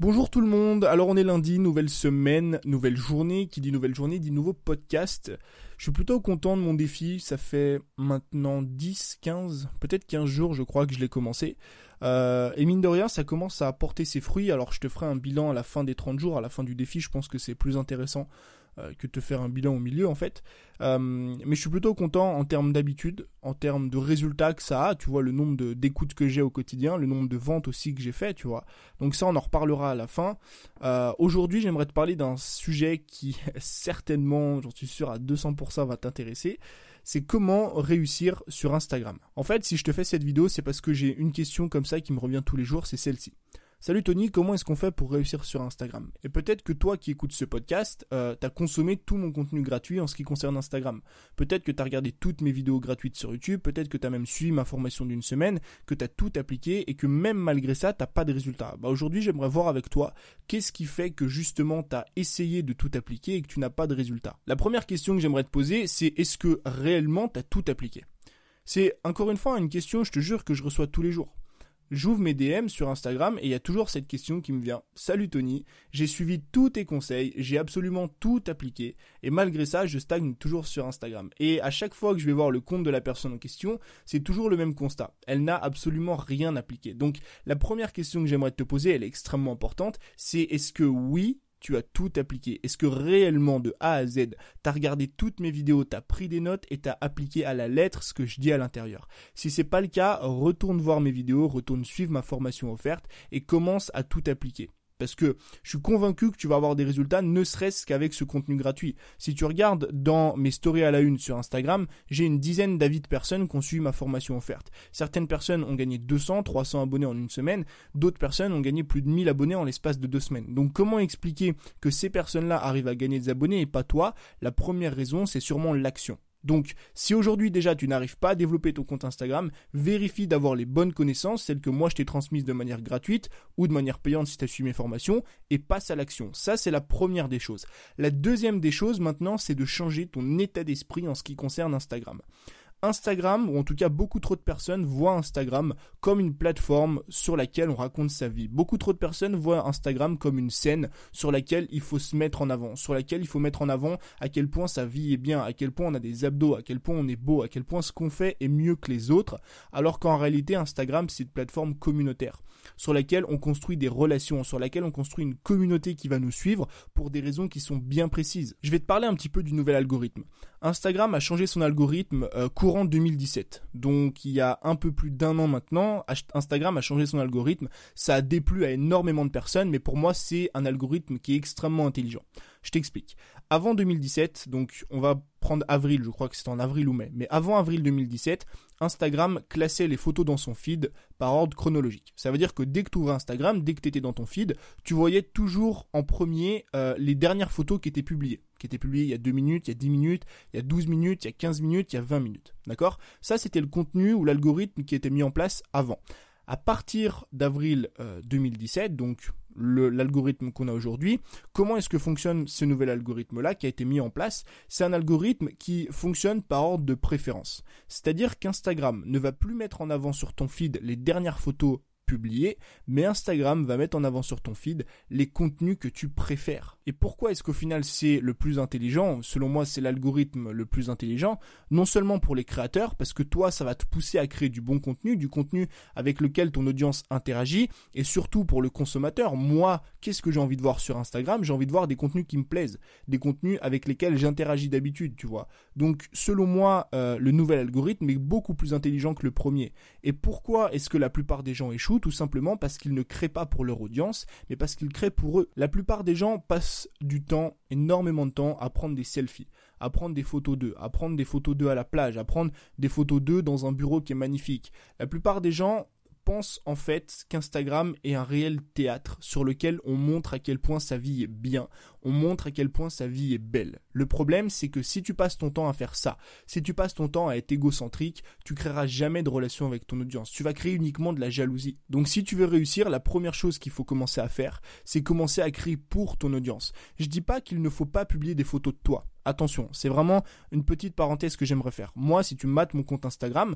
Bonjour tout le monde, alors on est lundi, nouvelle semaine, nouvelle journée, qui dit nouvelle journée dit nouveau podcast. Je suis plutôt content de mon défi, ça fait maintenant 10, 15, peut-être 15 jours je crois que je l'ai commencé. Euh, et mine de rien, ça commence à porter ses fruits, alors je te ferai un bilan à la fin des 30 jours, à la fin du défi, je pense que c'est plus intéressant que de te faire un bilan au milieu en fait. Euh, mais je suis plutôt content en termes d'habitude, en termes de résultats que ça a, tu vois, le nombre d'écoutes que j'ai au quotidien, le nombre de ventes aussi que j'ai fait, tu vois. Donc ça, on en reparlera à la fin. Euh, aujourd'hui, j'aimerais te parler d'un sujet qui certainement, j'en suis sûr à 200% va t'intéresser. C'est comment réussir sur Instagram. En fait, si je te fais cette vidéo, c'est parce que j'ai une question comme ça qui me revient tous les jours, c'est celle-ci. Salut Tony, comment est-ce qu'on fait pour réussir sur Instagram? Et peut-être que toi qui écoutes ce podcast, euh, t'as consommé tout mon contenu gratuit en ce qui concerne Instagram. Peut-être que t'as regardé toutes mes vidéos gratuites sur YouTube, peut-être que t'as même suivi ma formation d'une semaine, que t'as tout appliqué et que même malgré ça, t'as pas de résultat. Bah aujourd'hui, j'aimerais voir avec toi qu'est-ce qui fait que justement t'as essayé de tout appliquer et que tu n'as pas de résultat. La première question que j'aimerais te poser, c'est est-ce que réellement t'as tout appliqué? C'est encore une fois une question, je te jure que je reçois tous les jours j'ouvre mes DM sur Instagram et il y a toujours cette question qui me vient. Salut Tony, j'ai suivi tous tes conseils, j'ai absolument tout appliqué et malgré ça, je stagne toujours sur Instagram. Et à chaque fois que je vais voir le compte de la personne en question, c'est toujours le même constat. Elle n'a absolument rien appliqué. Donc la première question que j'aimerais te poser, elle est extrêmement importante, c'est est-ce que oui, tu as tout appliqué Est-ce que réellement de A à Z, t'as regardé toutes mes vidéos, t'as pris des notes et t'as appliqué à la lettre ce que je dis à l'intérieur? Si c'est pas le cas, retourne voir mes vidéos, retourne suivre ma formation offerte et commence à tout appliquer. Parce que je suis convaincu que tu vas avoir des résultats ne serait-ce qu'avec ce contenu gratuit. Si tu regardes dans mes stories à la une sur Instagram, j'ai une dizaine d'avis de personnes qui ont suivi ma formation offerte. Certaines personnes ont gagné 200, 300 abonnés en une semaine, d'autres personnes ont gagné plus de 1000 abonnés en l'espace de deux semaines. Donc comment expliquer que ces personnes-là arrivent à gagner des abonnés et pas toi? La première raison, c'est sûrement l'action. Donc, si aujourd'hui déjà tu n'arrives pas à développer ton compte Instagram, vérifie d'avoir les bonnes connaissances, celles que moi je t'ai transmises de manière gratuite ou de manière payante si tu as suivi mes formations, et passe à l'action. Ça, c'est la première des choses. La deuxième des choses maintenant, c'est de changer ton état d'esprit en ce qui concerne Instagram. Instagram, ou en tout cas beaucoup trop de personnes, voient Instagram comme une plateforme sur laquelle on raconte sa vie. Beaucoup trop de personnes voient Instagram comme une scène sur laquelle il faut se mettre en avant, sur laquelle il faut mettre en avant à quel point sa vie est bien, à quel point on a des abdos, à quel point on est beau, à quel point ce qu'on fait est mieux que les autres, alors qu'en réalité Instagram c'est une plateforme communautaire sur laquelle on construit des relations, sur laquelle on construit une communauté qui va nous suivre pour des raisons qui sont bien précises. Je vais te parler un petit peu du nouvel algorithme. Instagram a changé son algorithme euh, courant 2017. Donc il y a un peu plus d'un an maintenant, Instagram a changé son algorithme. Ça a déplu à énormément de personnes, mais pour moi c'est un algorithme qui est extrêmement intelligent. Je t'explique. Avant 2017, donc on va prendre avril, je crois que c'est en avril ou mai, mais avant avril 2017, Instagram classait les photos dans son feed par ordre chronologique. Ça veut dire que dès que tu ouvrais Instagram, dès que tu étais dans ton feed, tu voyais toujours en premier euh, les dernières photos qui étaient publiées. Qui étaient publiées il y a 2 minutes, il y a 10 minutes, il y a 12 minutes, il y a 15 minutes, il y a 20 minutes. D'accord? Ça, c'était le contenu ou l'algorithme qui était mis en place avant. À partir d'avril 2017, euh, donc l'algorithme qu'on a aujourd'hui. Comment est-ce que fonctionne ce nouvel algorithme-là qui a été mis en place? C'est un algorithme qui fonctionne par ordre de préférence. C'est-à-dire qu'Instagram ne va plus mettre en avant sur ton feed les dernières photos publiées, mais Instagram va mettre en avant sur ton feed les contenus que tu préfères. Et pourquoi est-ce qu'au final c'est le plus intelligent? Selon moi, c'est l'algorithme le plus intelligent, non seulement pour les créateurs, parce que toi, ça va te pousser à créer du bon contenu, du contenu avec lequel ton audience interagit, et surtout pour le consommateur. Moi, qu'est-ce que j'ai envie de voir sur Instagram? J'ai envie de voir des contenus qui me plaisent, des contenus avec lesquels j'interagis d'habitude, tu vois. Donc, selon moi, euh, le nouvel algorithme est beaucoup plus intelligent que le premier. Et pourquoi est-ce que la plupart des gens échouent? Tout simplement parce qu'ils ne créent pas pour leur audience, mais parce qu'ils créent pour eux. La plupart des gens passent du temps, énormément de temps, à prendre des selfies, à prendre des photos d'eux, à prendre des photos d'eux à la plage, à prendre des photos d'eux dans un bureau qui est magnifique. La plupart des gens pense en fait qu'Instagram est un réel théâtre sur lequel on montre à quel point sa vie est bien, on montre à quel point sa vie est belle. Le problème, c'est que si tu passes ton temps à faire ça, si tu passes ton temps à être égocentrique, tu créeras jamais de relation avec ton audience. Tu vas créer uniquement de la jalousie. Donc si tu veux réussir, la première chose qu'il faut commencer à faire, c'est commencer à créer pour ton audience. Je dis pas qu'il ne faut pas publier des photos de toi. Attention, c'est vraiment une petite parenthèse que j'aimerais faire. Moi, si tu mates mon compte Instagram,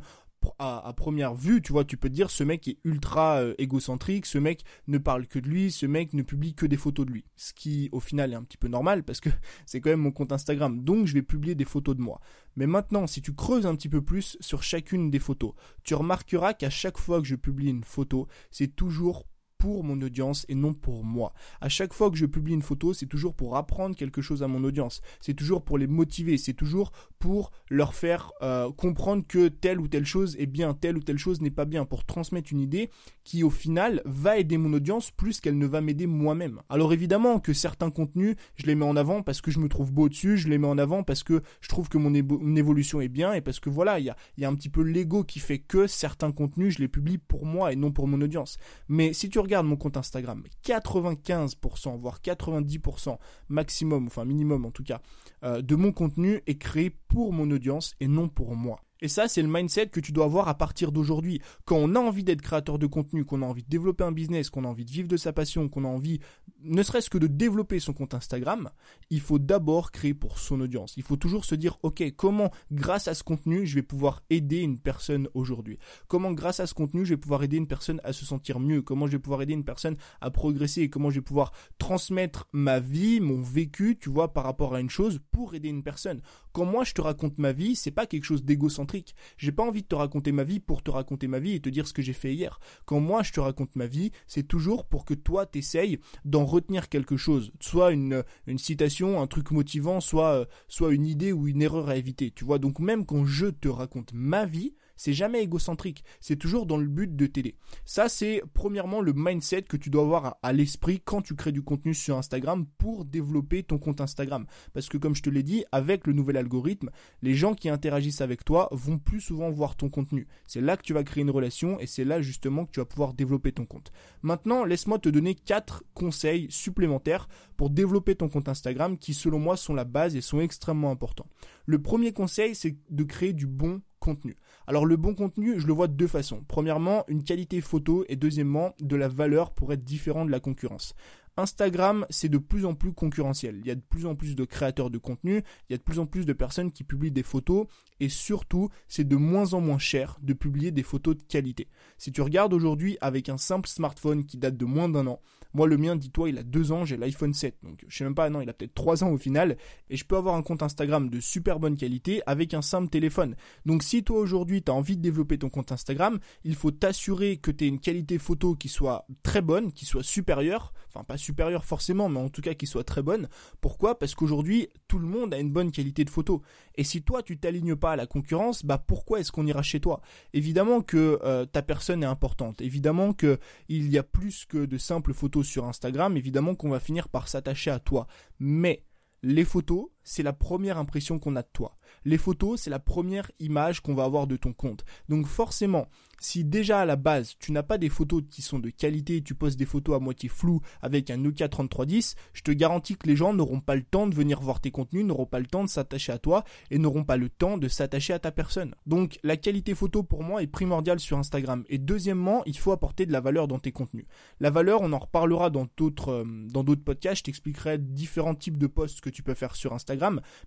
à, première vue, tu vois, tu peux dire ce mec est ultra euh, égocentrique, ce mec ne parle que de lui, ce mec ne publie que des photos de lui. Ce qui au final est un petit peu normal parce que c'est quand même mon compte Instagram, donc je vais publier des photos de moi. Mais maintenant, si tu creuses un petit peu plus sur chacune des photos, tu remarqueras qu'à chaque fois que je publie une photo, c'est toujours pour mon audience et non pour moi. À chaque fois que je publie une photo, c'est toujours pour apprendre quelque chose à mon audience. C'est toujours pour les motiver. C'est toujours pour leur faire euh, comprendre que telle ou telle chose est bien, telle ou telle chose n'est pas bien, pour transmettre une idée qui au final va aider mon audience plus qu'elle ne va m'aider moi-même. Alors évidemment que certains contenus, je les mets en avant parce que je me trouve beau dessus, je les mets en avant parce que je trouve que mon, évolution est bien et parce que voilà, il y a, y a un petit peu l'ego qui fait que certains contenus, je les publie pour moi et non pour mon audience. Mais si tu regardes mon compte Instagram, 95%, voire 90% maximum, enfin minimum en tout cas, euh, de mon contenu est créé pour mon audience et non pour moi. Et ça, c'est le mindset que tu dois avoir à partir d'aujourd'hui. Quand on a envie d'être créateur de contenu, qu'on a envie de développer un business, qu'on a envie de vivre de sa passion, qu'on a envie, ne serait-ce que de développer son compte Instagram, il faut d'abord créer pour son audience. Il faut toujours se dire, ok, comment grâce à ce contenu, je vais pouvoir aider une personne aujourd'hui? Comment grâce à ce contenu, je vais pouvoir aider une personne à se sentir mieux? Comment je vais pouvoir aider une personne à progresser? Comment je vais pouvoir transmettre ma vie, mon vécu, tu vois, par rapport à une chose pour aider une personne? Quand moi, je te raconte ma vie, c'est pas quelque chose d'égocentrique j'ai pas envie de te raconter ma vie pour te raconter ma vie et te dire ce que j'ai fait hier. Quand moi je te raconte ma vie, c'est toujours pour que toi t'essayes d'en retenir quelque chose. Soit une, une citation, un truc motivant, soit, euh, soit une idée ou une erreur à éviter. Tu vois, donc même quand je te raconte ma vie, c'est jamais égocentrique, c'est toujours dans le but de t'aider. Ça, c'est premièrement le mindset que tu dois avoir à, l'esprit quand tu crées du contenu sur Instagram pour développer ton compte Instagram. Parce que comme je te l'ai dit, avec le nouvel algorithme, les gens qui interagissent avec toi vont plus souvent voir ton contenu. C'est là que tu vas créer une relation et c'est là justement que tu vas pouvoir développer ton compte. Maintenant, laisse-moi te donner quatre conseils supplémentaires pour développer ton compte Instagram qui selon moi sont la base et sont extrêmement importants. Le premier conseil, c'est de créer du bon contenu. Alors le bon contenu, je le vois de deux façons. Premièrement, une qualité photo et deuxièmement, de la valeur pour être différent de la concurrence. Instagram, c'est de plus en plus concurrentiel. Il y a de plus en plus de créateurs de contenu, il y a de plus en plus de personnes qui publient des photos et surtout, c'est de moins en moins cher de publier des photos de qualité. Si tu regardes aujourd'hui avec un simple smartphone qui date de moins d'un an, moi le mien, dis-toi, il a deux ans, j'ai l'iPhone 7, donc je sais même pas, non, il a peut-être trois ans au final, et je peux avoir un compte Instagram de super bonne qualité avec un simple téléphone. Donc si toi aujourd'hui tu as envie de développer ton compte Instagram, il faut t'assurer que tu aies une qualité photo qui soit très bonne, qui soit supérieure, enfin pas supérieure forcément, mais en tout cas qui soit très bonne. Pourquoi? Parce qu'aujourd'hui, tout le monde a une bonne qualité de photo. Et si toi, tu t'alignes pas à la concurrence, bah pourquoi est-ce qu'on ira chez toi? Évidemment que euh, ta personne est importante. Évidemment que il y a plus que de simples photos sur Instagram. Évidemment qu'on va finir par s'attacher à toi. Mais les photos, c'est la première impression qu'on a de toi. Les photos, c'est la première image qu'on va avoir de ton compte. Donc forcément, si déjà à la base, tu n'as pas des photos qui sont de qualité, tu poses des photos à moitié floues avec un Nokia 3310, je te garantis que les gens n'auront pas le temps de venir voir tes contenus, n'auront pas le temps de s'attacher à toi et n'auront pas le temps de s'attacher à ta personne. Donc la qualité photo pour moi est primordiale sur Instagram. Et deuxièmement, il faut apporter de la valeur dans tes contenus. La valeur, on en reparlera dans d'autres euh, dans d'autres podcasts, je t'expliquerai différents types de posts que tu peux faire sur Instagram,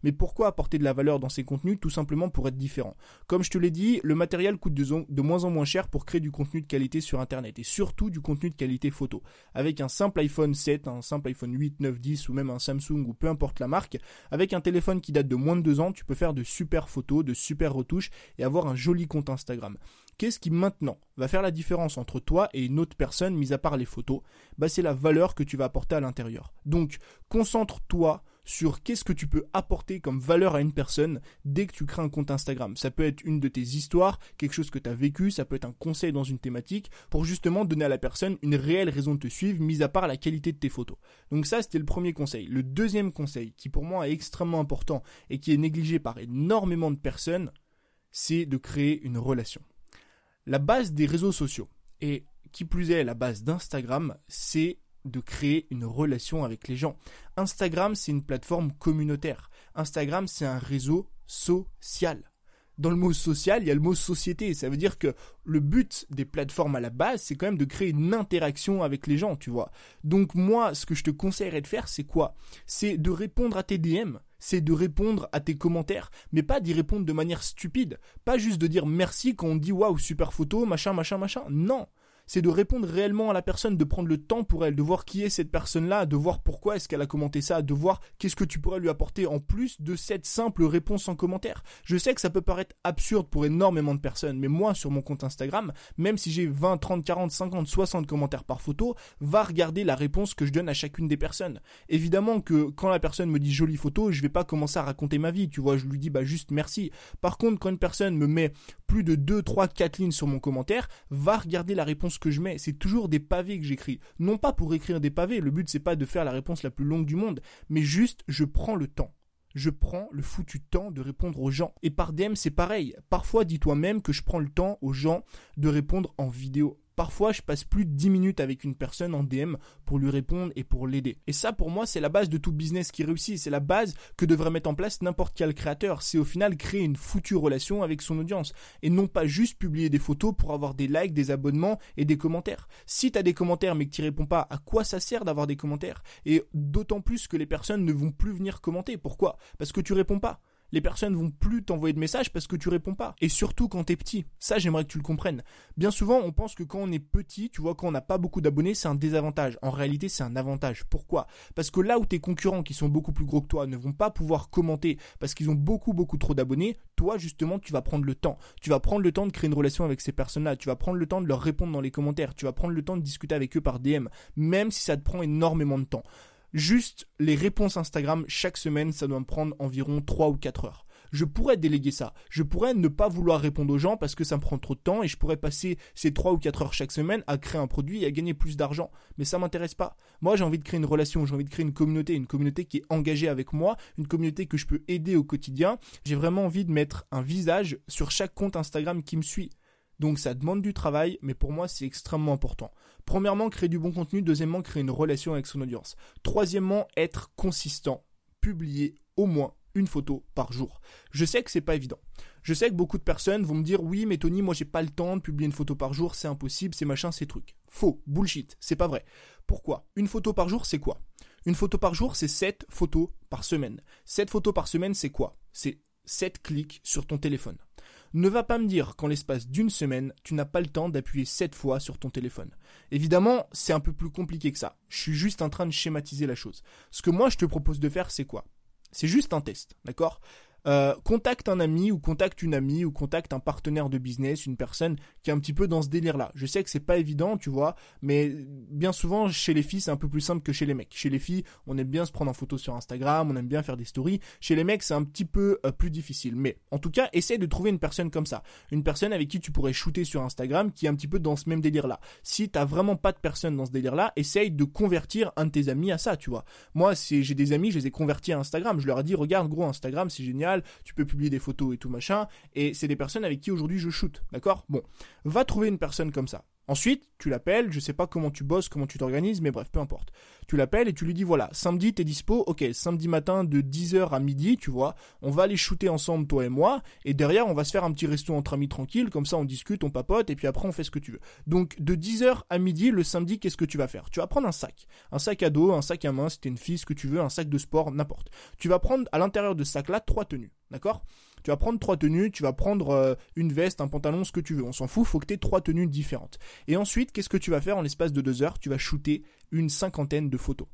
mais pourquoi apporter de la valeur dans ces contenus Tout simplement pour être différent? Comme je te l'ai dit, le matériel coûte de, moins en moins cher pour créer du contenu de qualité sur Internet et surtout du contenu de qualité photo. Avec un simple iPhone 7, un simple iPhone 8, 9, 10 ou même un Samsung ou peu importe la marque, avec un téléphone qui date de moins de 2 ans, tu peux faire de super photos, de super retouches et avoir un joli compte Instagram. Qu'est-ce qui maintenant va faire la différence entre toi et une autre personne, mis à part les photos? Bah, C'est la valeur que tu vas apporter à l'intérieur. Donc, concentre-toi sur qu'est-ce que tu peux apporter comme valeur à une personne dès que tu crées un compte Instagram. Ça peut être une de tes histoires, quelque chose que tu as vécu, ça peut être un conseil dans une thématique, pour justement donner à la personne une réelle raison de te suivre, mis à part la qualité de tes photos. Donc ça, c'était le premier conseil. Le deuxième conseil, qui pour moi est extrêmement important et qui est négligé par énormément de personnes, c'est de créer une relation. La base des réseaux sociaux, et qui plus est la base d'Instagram, c'est de créer une relation avec les gens. Instagram, c'est une plateforme communautaire. Instagram, c'est un réseau social. Dans le mot social, il y a le mot société. Ça veut dire que le but des plateformes à la base, c'est quand même de créer une interaction avec les gens, tu vois. Donc moi, ce que je te conseillerais de faire, c'est quoi? C'est de répondre à tes DM c'est de répondre à tes commentaires, mais pas d'y répondre de manière stupide, pas juste de dire merci quand on dit waouh super photo, machin machin machin. Non, c'est de répondre réellement à la personne, de prendre le temps pour elle, de voir qui est cette personne-là, de voir pourquoi est-ce qu'elle a commenté ça, de voir qu'est-ce que tu pourrais lui apporter en plus de cette simple réponse en commentaire. Je sais que ça peut paraître absurde pour énormément de personnes, mais moi sur mon compte Instagram, même si j'ai 20, 30, 40, 50, 60 commentaires par photo, va regarder la réponse que je donne à chacune des personnes. Évidemment que quand la personne me dit jolie photo, je vais pas commencer à raconter ma vie, tu vois, je lui dis bah juste merci. Par contre, quand une personne me met plus de 2, 3, 4 lignes sur mon commentaire, va regarder la réponse que je mets. C'est toujours des pavés que j'écris. Non pas pour écrire des pavés, le but c'est pas de faire la réponse la plus longue du monde, mais juste je prends le temps je prends le foutu temps de répondre aux gens. Et par DM, c'est pareil. Parfois, dis-toi même que je prends le temps aux gens de répondre en vidéo. Parfois, je passe plus de 10 minutes avec une personne en DM pour lui répondre et pour l'aider. Et ça, pour moi, c'est la base de tout business qui réussit. C'est la base que devrait mettre en place n'importe quel créateur. C'est au final créer une foutue relation avec son audience. Et non pas juste publier des photos pour avoir des likes, des abonnements et des commentaires. Si tu as des commentaires mais que tu réponds pas, à quoi ça sert d'avoir des commentaires? Et d'autant plus que les personnes ne vont plus venir commenter. Pourquoi? Parce que tu réponds pas les personnes vont plus t'envoyer de messages parce que tu réponds pas. Et surtout quand t'es petit. Ça, j'aimerais que tu le comprennes. Bien souvent, on pense que quand on est petit, tu vois, quand on n'a pas beaucoup d'abonnés, c'est un désavantage. En réalité, c'est un avantage. Pourquoi? Parce que là où tes concurrents qui sont beaucoup plus gros que toi ne vont pas pouvoir commenter parce qu'ils ont beaucoup beaucoup trop d'abonnés, toi justement, tu vas prendre le temps. Tu vas prendre le temps de créer une relation avec ces personnes-là. Tu vas prendre le temps de leur répondre dans les commentaires. Tu vas prendre le temps de discuter avec eux par DM, même si ça te prend énormément de temps. Juste les réponses Instagram chaque semaine, ça doit me prendre environ 3 ou 4 heures. Je pourrais déléguer ça. Je pourrais ne pas vouloir répondre aux gens parce que ça me prend trop de temps et je pourrais passer ces 3 ou 4 heures chaque semaine à créer un produit et à gagner plus d'argent. Mais ça m'intéresse pas. Moi, j'ai envie de créer une relation, j'ai envie de créer une communauté, une communauté qui est engagée avec moi, une communauté que je peux aider au quotidien. J'ai vraiment envie de mettre un visage sur chaque compte Instagram qui me suit. Donc ça demande du travail, mais pour moi c'est extrêmement important. Premièrement, créer du bon contenu. Deuxièmement, créer une relation avec son audience. Troisièmement, être consistant. Publier au moins une photo par jour. Je sais que c'est pas évident. Je sais que beaucoup de personnes vont me dire oui, mais Tony, moi j'ai pas le temps de publier une photo par jour, c'est impossible, c'est machin, c'est truc. Faux, bullshit, c'est pas vrai. Pourquoi? Une photo par jour, c'est quoi? Une photo par jour, c'est 7 photos par semaine. 7 photos par semaine, c'est quoi? C'est 7 clics sur ton téléphone. Ne va pas me dire qu'en l'espace d'une semaine, tu n'as pas le temps d'appuyer 7 fois sur ton téléphone. Évidemment, c'est un peu plus compliqué que ça. Je suis juste en train de schématiser la chose. Ce que moi je te propose de faire, c'est quoi? C'est juste un test, d'accord? Euh, contacte un ami ou contacte une amie ou contacte un partenaire de business, une personne qui est un petit peu dans ce délire-là. Je sais que c'est pas évident, tu vois, mais bien souvent chez les filles c'est un peu plus simple que chez les mecs. Chez les filles, on aime bien se prendre en photo sur Instagram, on aime bien faire des stories. Chez les mecs, c'est un petit peu euh, plus difficile. Mais en tout cas, essaie de trouver une personne comme ça, une personne avec qui tu pourrais shooter sur Instagram, qui est un petit peu dans ce même délire-là. Si t'as vraiment pas de personne dans ce délire-là, essaye de convertir un de tes amis à ça, tu vois. Moi, j'ai des amis, je les ai convertis à Instagram. Je leur ai dit, regarde gros, Instagram, c'est génial tu peux publier des photos et tout machin, et c'est des personnes avec qui aujourd'hui je shoot, d'accord? Bon, va trouver une personne comme ça. Ensuite, tu l'appelles, je sais pas comment tu bosses, comment tu t'organises, mais bref, peu importe. Tu l'appelles et tu lui dis voilà, samedi t'es dispo, ok, samedi matin de 10h à midi, tu vois, on va aller shooter ensemble toi et moi, et derrière on va se faire un petit resto entre amis tranquille, comme ça on discute, on papote, et puis après on fait ce que tu veux. Donc de 10h à midi, le samedi, qu'est-ce que tu vas faire? Tu vas prendre un sac, un sac à dos, un sac à main, si t'es une fille, ce que tu veux, un sac de sport, n'importe. Tu vas prendre à l'intérieur de ce sac-là trois tenues, d'accord? Tu vas prendre trois tenues, tu vas prendre euh, une veste, un pantalon, ce que tu veux. On s'en fout, faut que tu aies trois tenues différentes. Et ensuite, qu'est-ce que tu vas faire en l'espace de deux heures? Tu vas shooter une cinquantaine de photos.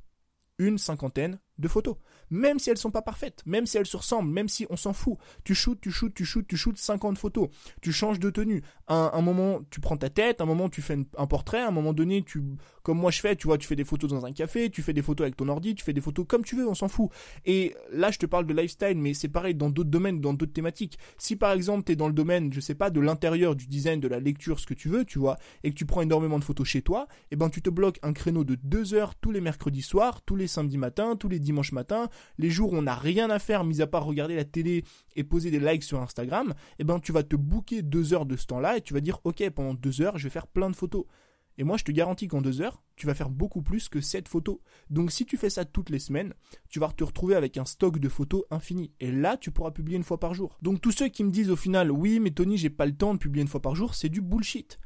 Une cinquantaine de photos. Même si elles sont pas parfaites, même si elles se ressemblent, même si on s'en fout. Tu shootes, tu shootes, tu shootes, tu shootes 50 photos. Tu changes de tenue. Un, un moment, tu prends ta tête, un moment, tu fais un portrait, un moment donné, tu, comme moi je fais, tu vois, tu fais des photos dans un café, tu fais des photos avec ton ordi, tu fais des photos comme tu veux, on s'en fout. Et là, je te parle de lifestyle, mais c'est pareil dans d'autres domaines, dans d'autres thématiques. Si par exemple, tu es dans le domaine, je sais pas, de l'intérieur, du design, de la lecture, ce que tu veux, tu vois, et que tu prends énormément de photos chez toi, et eh ben, tu te bloques un créneau de deux heures tous les mercredis soirs, tous les samedis matins, tous les dimanches matins, les jours où on n'a rien à faire, mis à part regarder la télé et poser des likes sur Instagram, eh ben tu vas te booker deux heures de ce temps-là et tu vas dire ok pendant deux heures je vais faire plein de photos. Et moi je te garantis qu'en deux heures, tu vas faire beaucoup plus que cette photos. Donc si tu fais ça toutes les semaines, tu vas te retrouver avec un stock de photos infini. Et là, tu pourras publier une fois par jour. Donc tous ceux qui me disent au final, oui mais Tony, j'ai pas le temps de publier une fois par jour, c'est du bullshit.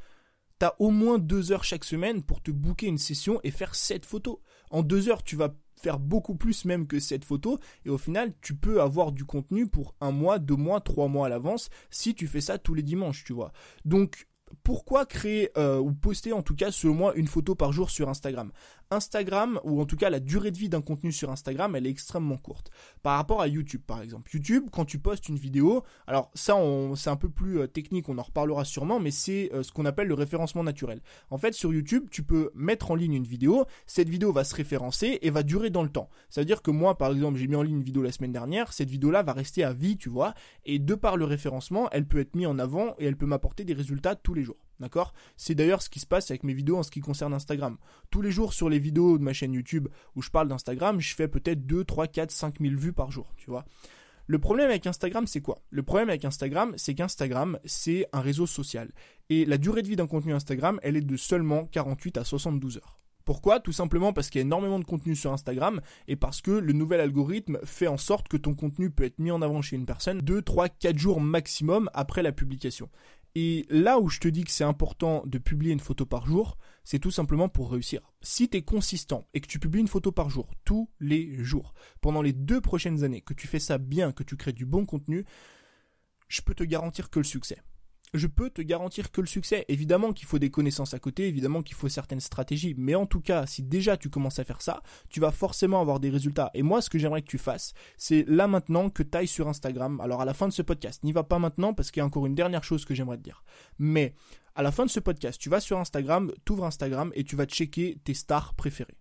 T'as au moins deux heures chaque semaine pour te booker une session et faire sept photos. En deux heures, tu vas faire beaucoup plus même que cette photo et au final tu peux avoir du contenu pour un mois, deux mois, trois mois à l'avance si tu fais ça tous les dimanches, tu vois. Donc pourquoi créer euh, ou poster en tout cas selon moi une photo par jour sur Instagram? Instagram, ou en tout cas la durée de vie d'un contenu sur Instagram, elle est extrêmement courte. Par rapport à YouTube par exemple. YouTube, quand tu postes une vidéo, alors ça c'est un peu plus euh, technique, on en reparlera sûrement, mais c'est euh, ce qu'on appelle le référencement naturel. En fait sur YouTube, tu peux mettre en ligne une vidéo, cette vidéo va se référencer et va durer dans le temps. Ça veut dire que moi par exemple j'ai mis en ligne une vidéo la semaine dernière, cette vidéo là va rester à vie, tu vois, et de par le référencement, elle peut être mise en avant et elle peut m'apporter des résultats tous les jours. D'accord? C'est d'ailleurs ce qui se passe avec mes vidéos en ce qui concerne Instagram. Tous les jours sur les vidéos de ma chaîne YouTube où je parle d'Instagram, je fais peut-être 2, 3, 4, 5 000 vues par jour, tu vois. Le problème avec Instagram, c'est quoi? Le problème avec Instagram, c'est qu'Instagram, c'est un réseau social. Et la durée de vie d'un contenu Instagram, elle est de seulement 48 à 72 heures. Pourquoi? Tout simplement parce qu'il y a énormément de contenu sur Instagram et parce que le nouvel algorithme fait en sorte que ton contenu peut être mis en avant chez une personne 2, 3, 4 jours maximum après la publication. Et là où je te dis que c'est important de publier une photo par jour, c'est tout simplement pour réussir. Si tu es consistant et que tu publies une photo par jour, tous les jours, pendant les deux prochaines années, que tu fais ça bien, que tu crées du bon contenu, je peux te garantir que le succès je peux te garantir que le succès, évidemment qu'il faut des connaissances à côté, évidemment qu'il faut certaines stratégies, mais en tout cas, si déjà tu commences à faire ça, tu vas forcément avoir des résultats. Et moi, ce que j'aimerais que tu fasses, c'est là maintenant que tu ailles sur Instagram. Alors à la fin de ce podcast, n'y va pas maintenant parce qu'il y a encore une dernière chose que j'aimerais te dire. Mais à la fin de ce podcast, tu vas sur Instagram, tu ouvres Instagram et tu vas checker tes stars préférées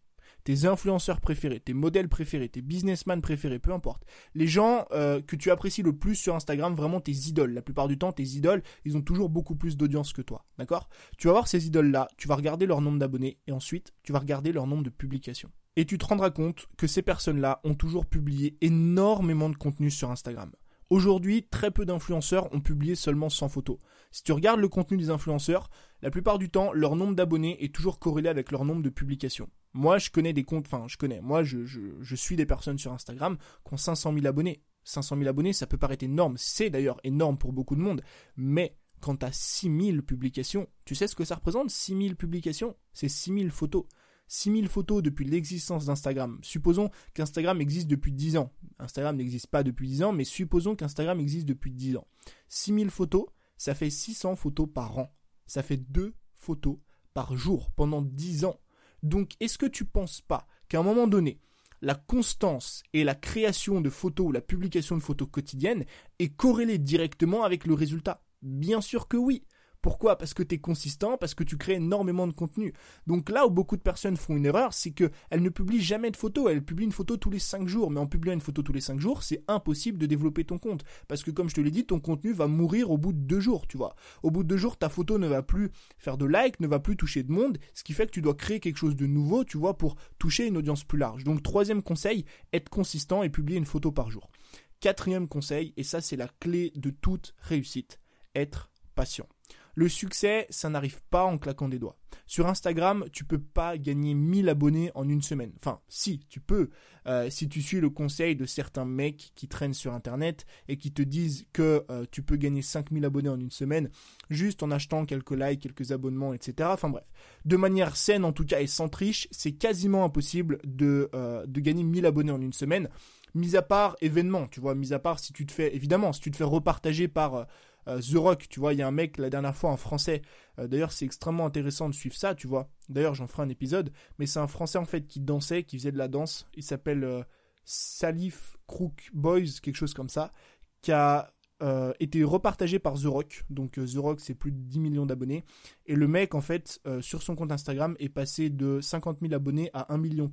tes influenceurs préférés, tes modèles préférés, tes businessmen préférés, peu importe. Les gens euh, que tu apprécies le plus sur Instagram, vraiment tes idoles. La plupart du temps, tes idoles, ils ont toujours beaucoup plus d'audience que toi. D'accord? Tu vas voir ces idoles-là, tu vas regarder leur nombre d'abonnés et ensuite, tu vas regarder leur nombre de publications. Et tu te rendras compte que ces personnes-là ont toujours publié énormément de contenu sur Instagram. Aujourd'hui, très peu d'influenceurs ont publié seulement 100 photos. Si tu regardes le contenu des influenceurs, la plupart du temps, leur nombre d'abonnés est toujours corrélé avec leur nombre de publications. Moi, je connais des comptes, enfin, je connais, moi, je, suis des personnes sur Instagram qui ont 500 000 abonnés. 500 000 abonnés, ça peut paraître énorme, c'est d'ailleurs énorme pour beaucoup de monde, mais quand tu as 6000 publications, tu sais ce que ça représente? 6000 publications C'est 6000 photos. 6000 photos depuis l'existence d'Instagram. Supposons qu'Instagram existe depuis 10 ans. Instagram n'existe pas depuis 10 ans, mais supposons qu'Instagram existe depuis 10 ans. 6000 photos, ça fait 600 photos par an. Ça fait 2 photos par jour pendant 10 ans. Donc, est-ce que tu penses pas qu'à un moment donné, la constance et la création de photos ou la publication de photos quotidiennes est corrélée directement avec le résultat? Bien sûr que oui. Pourquoi? Parce que tu es consistant, parce que tu crées énormément de contenu. Donc là où beaucoup de personnes font une erreur, c'est qu'elles ne publient jamais de photos, elles publient une photo tous les 5 jours. Mais en publiant une photo tous les 5 jours, c'est impossible de développer ton compte. Parce que comme je te l'ai dit, ton contenu va mourir au bout de 2 jours, tu vois. Au bout de 2 jours, ta photo ne va plus faire de likes, ne va plus toucher de monde, ce qui fait que tu dois créer quelque chose de nouveau, tu vois, pour toucher une audience plus large. Donc troisième conseil, être consistant et publier une photo par jour. Quatrième conseil, et ça c'est la clé de toute réussite, être patient. Le succès, ça n'arrive pas en claquant des doigts. Sur Instagram, tu peux pas gagner 1000 abonnés en une semaine. Enfin, si, tu peux. Euh, si tu suis le conseil de certains mecs qui traînent sur Internet et qui te disent que euh, tu peux gagner 5000 abonnés en une semaine juste en achetant quelques likes, quelques abonnements, etc. Enfin bref. De manière saine en tout cas et sans triche, c'est quasiment impossible de, euh, de gagner 1000 abonnés en une semaine. Mis à part événement, tu vois, mis à part si tu te fais, évidemment, si tu te fais repartager par The Rock, tu vois, il y a un mec la dernière fois en français. Euh, d'ailleurs, c'est extrêmement intéressant de suivre ça, tu vois. D'ailleurs, j'en ferai un épisode, mais c'est un français en fait qui dansait, qui faisait de la danse. Il s'appelle euh, Salif Crook Boys, quelque chose comme ça, qui a été repartagé par The Rock. Donc The Rock, c'est plus de 10 millions d'abonnés. Et le mec, en fait, sur son compte Instagram, est passé de 50 000 abonnés à 1,4 million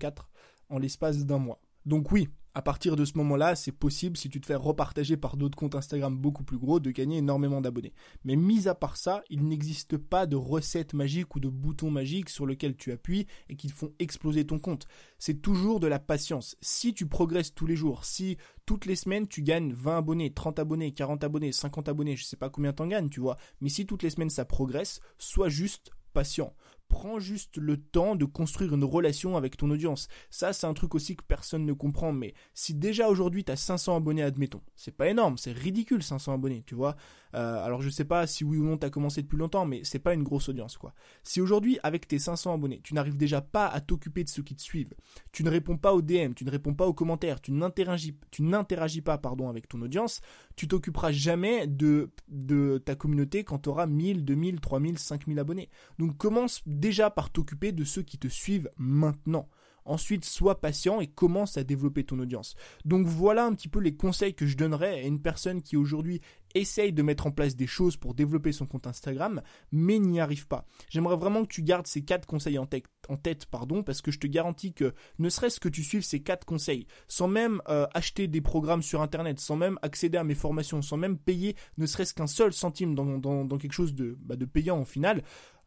en l'espace d'un mois. Donc oui, à partir de ce moment-là, c'est possible, si tu te fais repartager par d'autres comptes Instagram beaucoup plus gros, de gagner énormément d'abonnés. Mais mis à part ça, il n'existe pas de recette magique ou de bouton magique sur lequel tu appuies et qui font exploser ton compte. C'est toujours de la patience. Si tu progresses tous les jours, si toutes les semaines tu gagnes 20 abonnés, 30 abonnés, 40 abonnés, 50 abonnés, je sais pas combien t'en gagnes, tu vois, mais si toutes les semaines ça progresse, sois juste patient. Prends juste le temps de construire une relation avec ton audience. Ça, c'est un truc aussi que personne ne comprend, mais si déjà aujourd'hui tu as 500 abonnés, admettons, c'est pas énorme, c'est ridicule 500 abonnés, tu vois. Euh, alors je sais pas si oui ou non tu as commencé depuis longtemps, mais c'est pas une grosse audience, quoi. Si aujourd'hui, avec tes 500 abonnés, tu n'arrives déjà pas à t'occuper de ceux qui te suivent, tu ne réponds pas aux DM, tu ne réponds pas aux commentaires, tu n'interagis, tu n'interagis pas, pardon, avec ton audience, tu t'occuperas jamais de, de ta communauté quand tu auras 1000, 2000, 3000, 5000 abonnés. Donc commence déjà par t'occuper de ceux qui te suivent maintenant. Ensuite, sois patient et commence à développer ton audience. Donc voilà un petit peu les conseils que je donnerais à une personne qui aujourd'hui essaye de mettre en place des choses pour développer son compte Instagram, mais n'y arrive pas. J'aimerais vraiment que tu gardes ces quatre conseils en tête, pardon, parce que je te garantis que ne serait-ce que tu suives ces quatre conseils, sans même euh, acheter des programmes sur Internet, sans même accéder à mes formations, sans même payer ne serait-ce qu'un seul centime dans, quelque chose de, bah, de payant au final,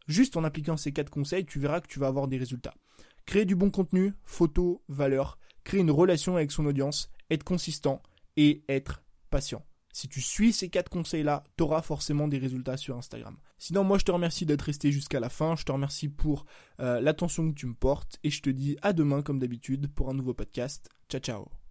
juste en appliquant ces quatre conseils, tu verras que tu vas avoir des résultats. Créer du bon contenu, photo, valeur, créer une relation avec son audience, être consistant et être patient. Si tu suis ces quatre conseils-là, tu auras forcément des résultats sur Instagram. Sinon, moi, je te remercie d'être resté jusqu'à la fin. Je te remercie pour euh, l'attention que tu me portes. Et je te dis à demain, comme d'habitude, pour un nouveau podcast. Ciao, ciao.